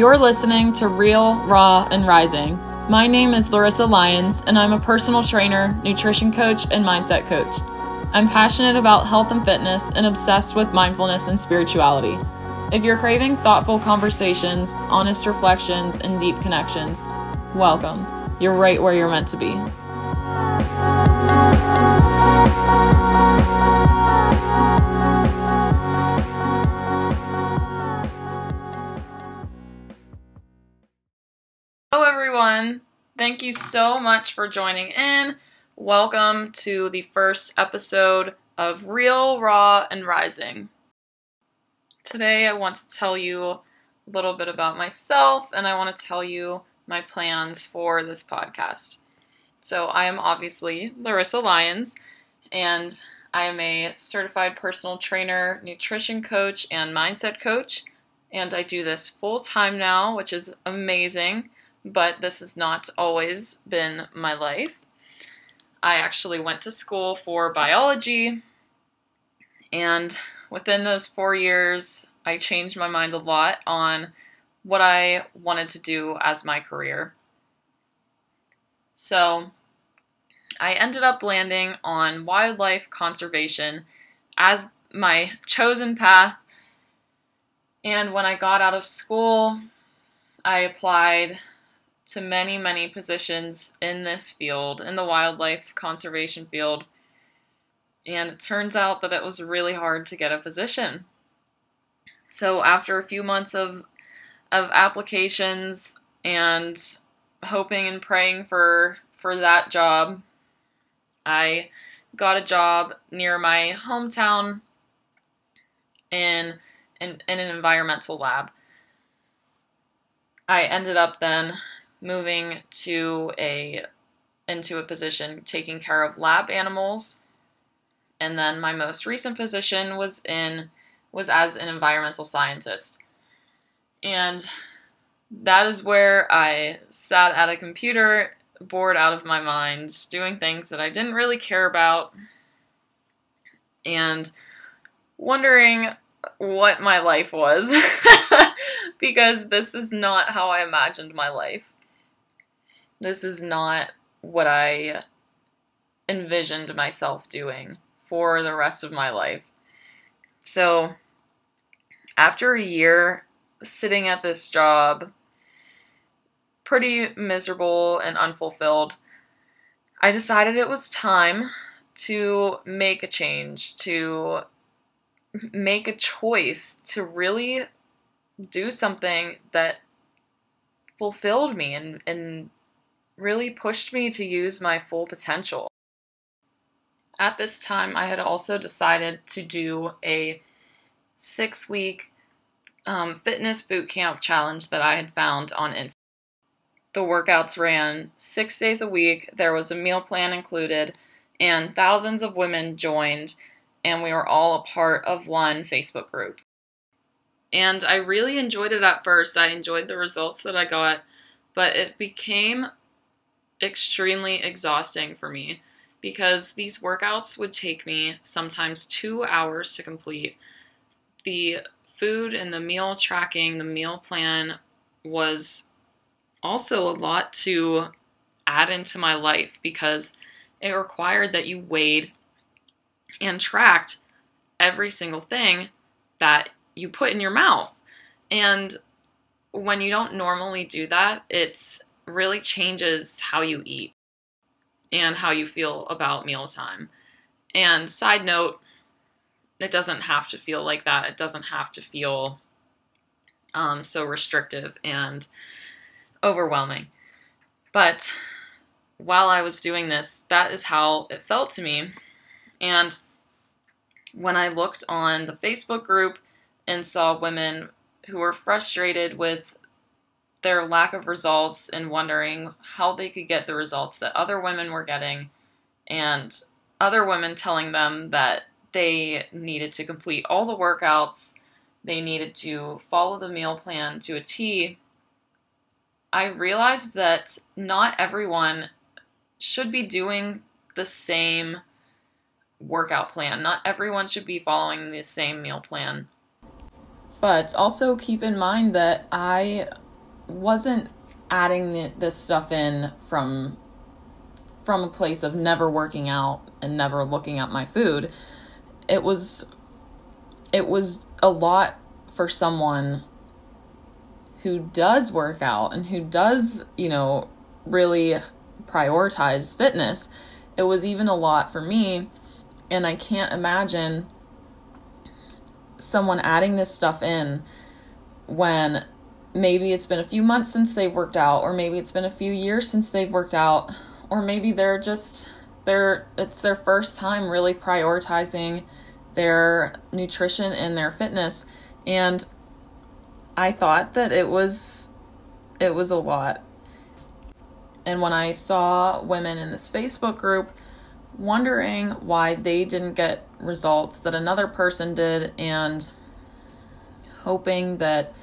You're listening to Real, Raw, and Rising. My name is Larissa Lyons, and I'm a personal trainer, nutrition coach, and mindset coach. I'm passionate about health and fitness and obsessed with mindfulness and spirituality. If you're craving thoughtful conversations, honest reflections, and deep connections, welcome. You're right where you're meant to be. Hello, Thank you so much for joining in. Welcome to the first episode of Real, Raw, and Rising. Today, I want to tell you a little bit about myself and I want to tell you my plans for this podcast. So, I am obviously Larissa Lyons, and I am a certified personal trainer, nutrition coach, and mindset coach. And I do this full time now, which is amazing but this has not always been my life. I actually went to school for biology, and within those four years, I changed my mind a lot on what I wanted to do as my career. So, I ended up landing on wildlife conservation as my chosen path. And when I got out of school, I applied to many, many positions in this field, in the wildlife conservation field. And it turns out that it was really hard to get a position. So after a few months of of applications and hoping and praying for for that job, I got a job near my hometown in in, in an environmental lab. I ended up then moving to a into a position taking care of lab animals. And then my most recent position was in was as an environmental scientist. And that is where i sat at a computer bored out of my mind doing things that i didn't really care about and wondering what my life was. Because this is not how i imagined my life this is not what I envisioned myself doing for the rest of my life. So, after a year sitting at this job, pretty miserable and unfulfilled, I decided it was time to make a change, to make a choice, to really do something that fulfilled me and, and really pushed me to use my full potential. At this time, I had also decided to do a six week um, fitness boot camp challenge that I had found on Instagram. The workouts ran six days a week, there was a meal plan included, and thousands of women joined, and we were all a part of one Facebook group. And I really enjoyed it at first. I enjoyed the results that I got, but it became extremely exhausting for me because these workouts would take me sometimes two hours to complete. The food and the meal tracking, the meal plan was also a lot to add into my life because it required that you weighed and tracked every single thing that you put in your mouth. And when you don't normally do that, it's really changes how you eat and how you feel about mealtime. And side note, it doesn't have to feel like that. It doesn't have to feel um, so restrictive and overwhelming. But while I was doing this, that is how it felt to me. And when I looked on the Facebook group and saw women who were frustrated with their lack of results and wondering how they could get the results that other women were getting, and other women telling them that they needed to complete all the workouts, they needed to follow the meal plan to a T. I realized that not everyone should be doing the same workout plan. Not everyone should be following the same meal plan. But also keep in mind that I wasn't adding this stuff in from from a place of never working out and never looking at my food. It was it was a lot for someone who does work out and who does, you know, really prioritize fitness. It was even a lot for me, and I can't imagine someone adding this stuff in when maybe it's been a few months since they've worked out or maybe it's been a few years since they've worked out or maybe they're just they're it's their first time really prioritizing their nutrition and their fitness and I thought that it was it was a lot. And when I saw women in this Facebook group wondering why they didn't get results that another person did and hoping that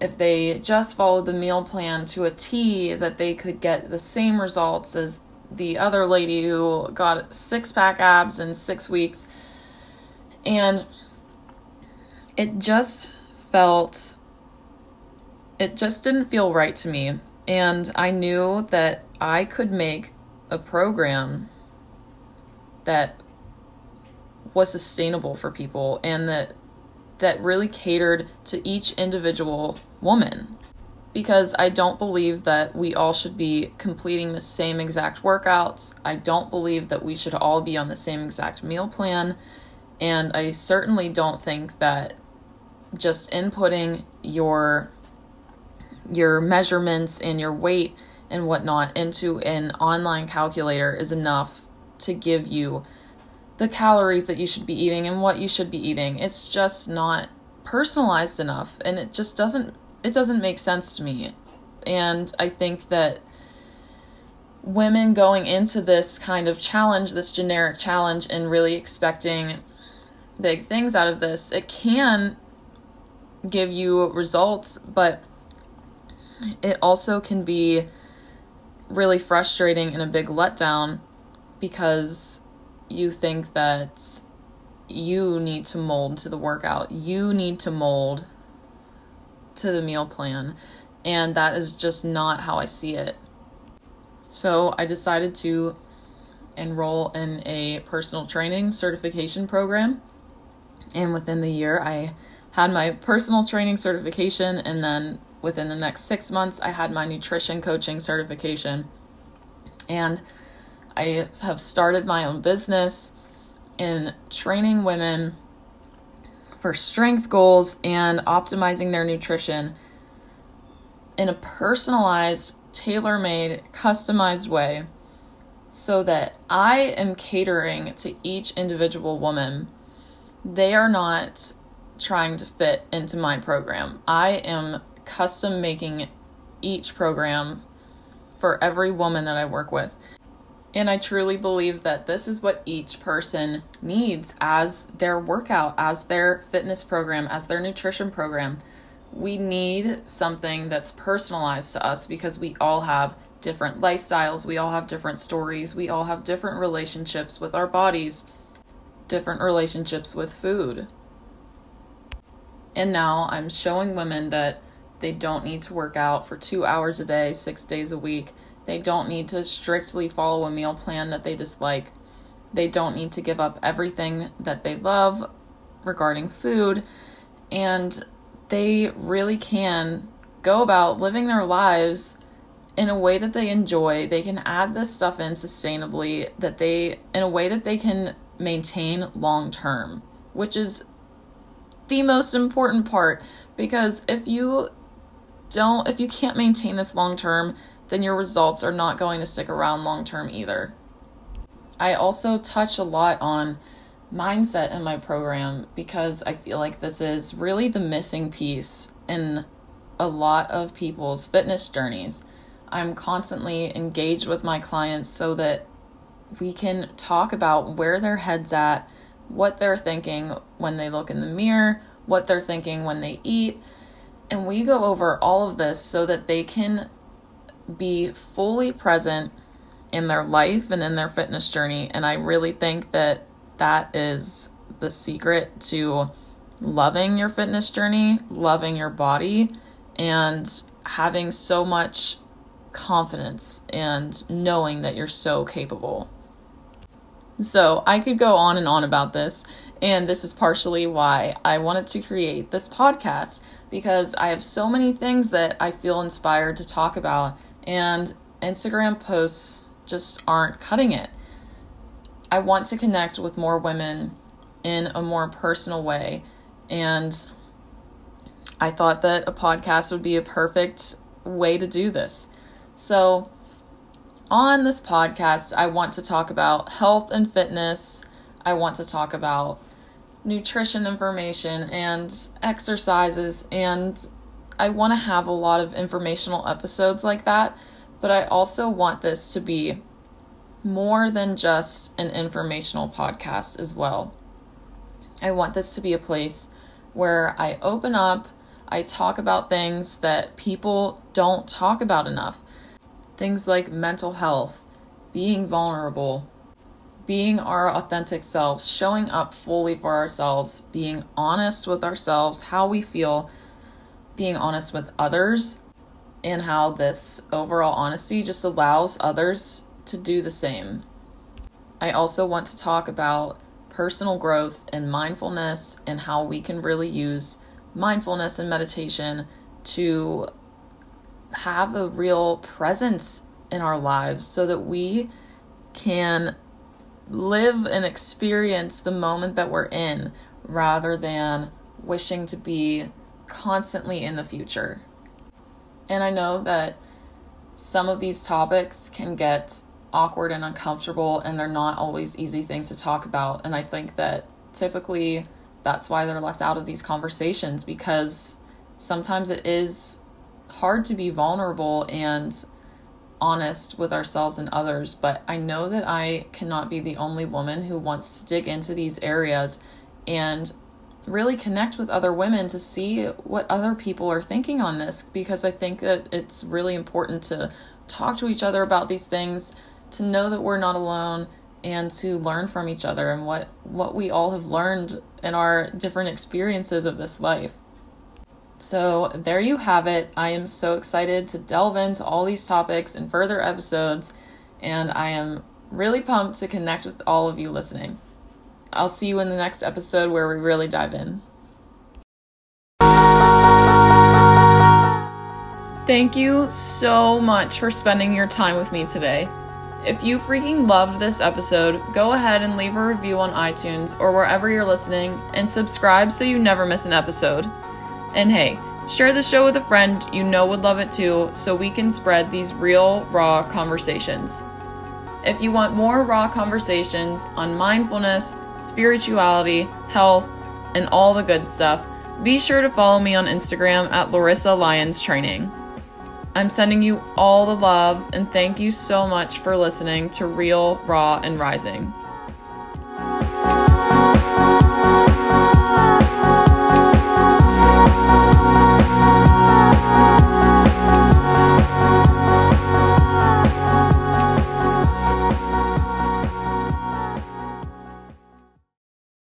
if they just followed the meal plan to a T that they could get the same results as the other lady who got six pack abs in 6 weeks. And it just felt it just didn't feel right to me. And I knew that I could make a program that was sustainable for people and that that really catered to each individual woman because I don't believe that we all should be completing the same exact workouts. I don't believe that we should all be on the same exact meal plan. And I certainly don't think that just inputting your your measurements and your weight and whatnot into an online calculator is enough to give you the calories that you should be eating and what you should be eating. It's just not personalized enough and it just doesn't it doesn't make sense to me. And I think that women going into this kind of challenge, this generic challenge and really expecting big things out of this, it can give you results, but it also can be really frustrating and a big letdown because you think that you need to mold to the workout. You need to mold to the meal plan. And that is just not how I see it. So I decided to enroll in a personal training certification program. And within the year, I had my personal training certification. And then within the next six months, I had my nutrition coaching certification. And I have started my own business in training women for strength goals and optimizing their nutrition in a personalized, tailor made, customized way so that I am catering to each individual woman. They are not trying to fit into my program. I am custom making each program for every woman that I work with. And I truly believe that this is what each person needs as their workout, as their fitness program, as their nutrition program. We need something that's personalized to us because we all have different lifestyles, we all have different stories, we all have different relationships with our bodies, different relationships with food. And now I'm showing women that they don't need to work out for two hours a day, six days a week they don't need to strictly follow a meal plan that they dislike. They don't need to give up everything that they love regarding food. And they really can go about living their lives in a way that they enjoy. They can add this stuff in sustainably that they in a way that they can maintain long term, which is the most important part because if you don't if you can't maintain this long term, then your results are not going to stick around long term either. I also touch a lot on mindset in my program because I feel like this is really the missing piece in a lot of people's fitness journeys. I'm constantly engaged with my clients so that we can talk about where their head's at, what they're thinking when they look in the mirror, what they're thinking when they eat. And we go over all of this so that they can be fully present in their life and in their fitness journey. And I really think that that is the secret to loving your fitness journey, loving your body, and having so much confidence and knowing that you're so capable. So, I could go on and on about this, and this is partially why I wanted to create this podcast because I have so many things that I feel inspired to talk about, and Instagram posts just aren't cutting it. I want to connect with more women in a more personal way, and I thought that a podcast would be a perfect way to do this. So, on this podcast, I want to talk about health and fitness. I want to talk about nutrition information and exercises, and I want to have a lot of informational episodes like that. But I also want this to be more than just an informational podcast as well. I want this to be a place where I open up, I talk about things that people don't talk about enough. Things like mental health, being vulnerable, being our authentic selves, showing up fully for ourselves, being honest with ourselves, how we feel, being honest with others, and how this overall honesty just allows others to do the same. I also want to talk about personal growth and mindfulness and how we can really use mindfulness and meditation to have a real presence in our lives so that we can live and experience the moment that we're in rather than wishing to be constantly in the future. And I know that some of these topics can get awkward and uncomfortable, and they're not always easy things to talk about. And I think that typically that's why they're left out of these conversations because sometimes it is hard to be vulnerable and honest with ourselves and others. But I know that I cannot be the only woman who wants to dig into these areas and really connect with other women to see what other people are thinking on this because I think that it's really important to talk to each other about these things to know that we're not alone and to learn from each other and what what we all have learned in our different experiences of this life. So, there you have it. I am so excited to delve into all these topics in further episodes, and I am really pumped to connect with all of you listening. I'll see you in the next episode where we really dive in. Thank you so much for spending your time with me today. If you freaking loved this episode, go ahead and leave a review on iTunes or wherever you're listening and subscribe so you never miss an episode. And hey, share the show with a friend you know would love it too so we can spread these real, raw conversations. If you want more raw conversations on mindfulness, spirituality, health, and all the good stuff, be sure to follow me on Instagram at Larissa Lyons Training. I'm sending you all the love and thank you so much for listening to Real, Raw, and Rising.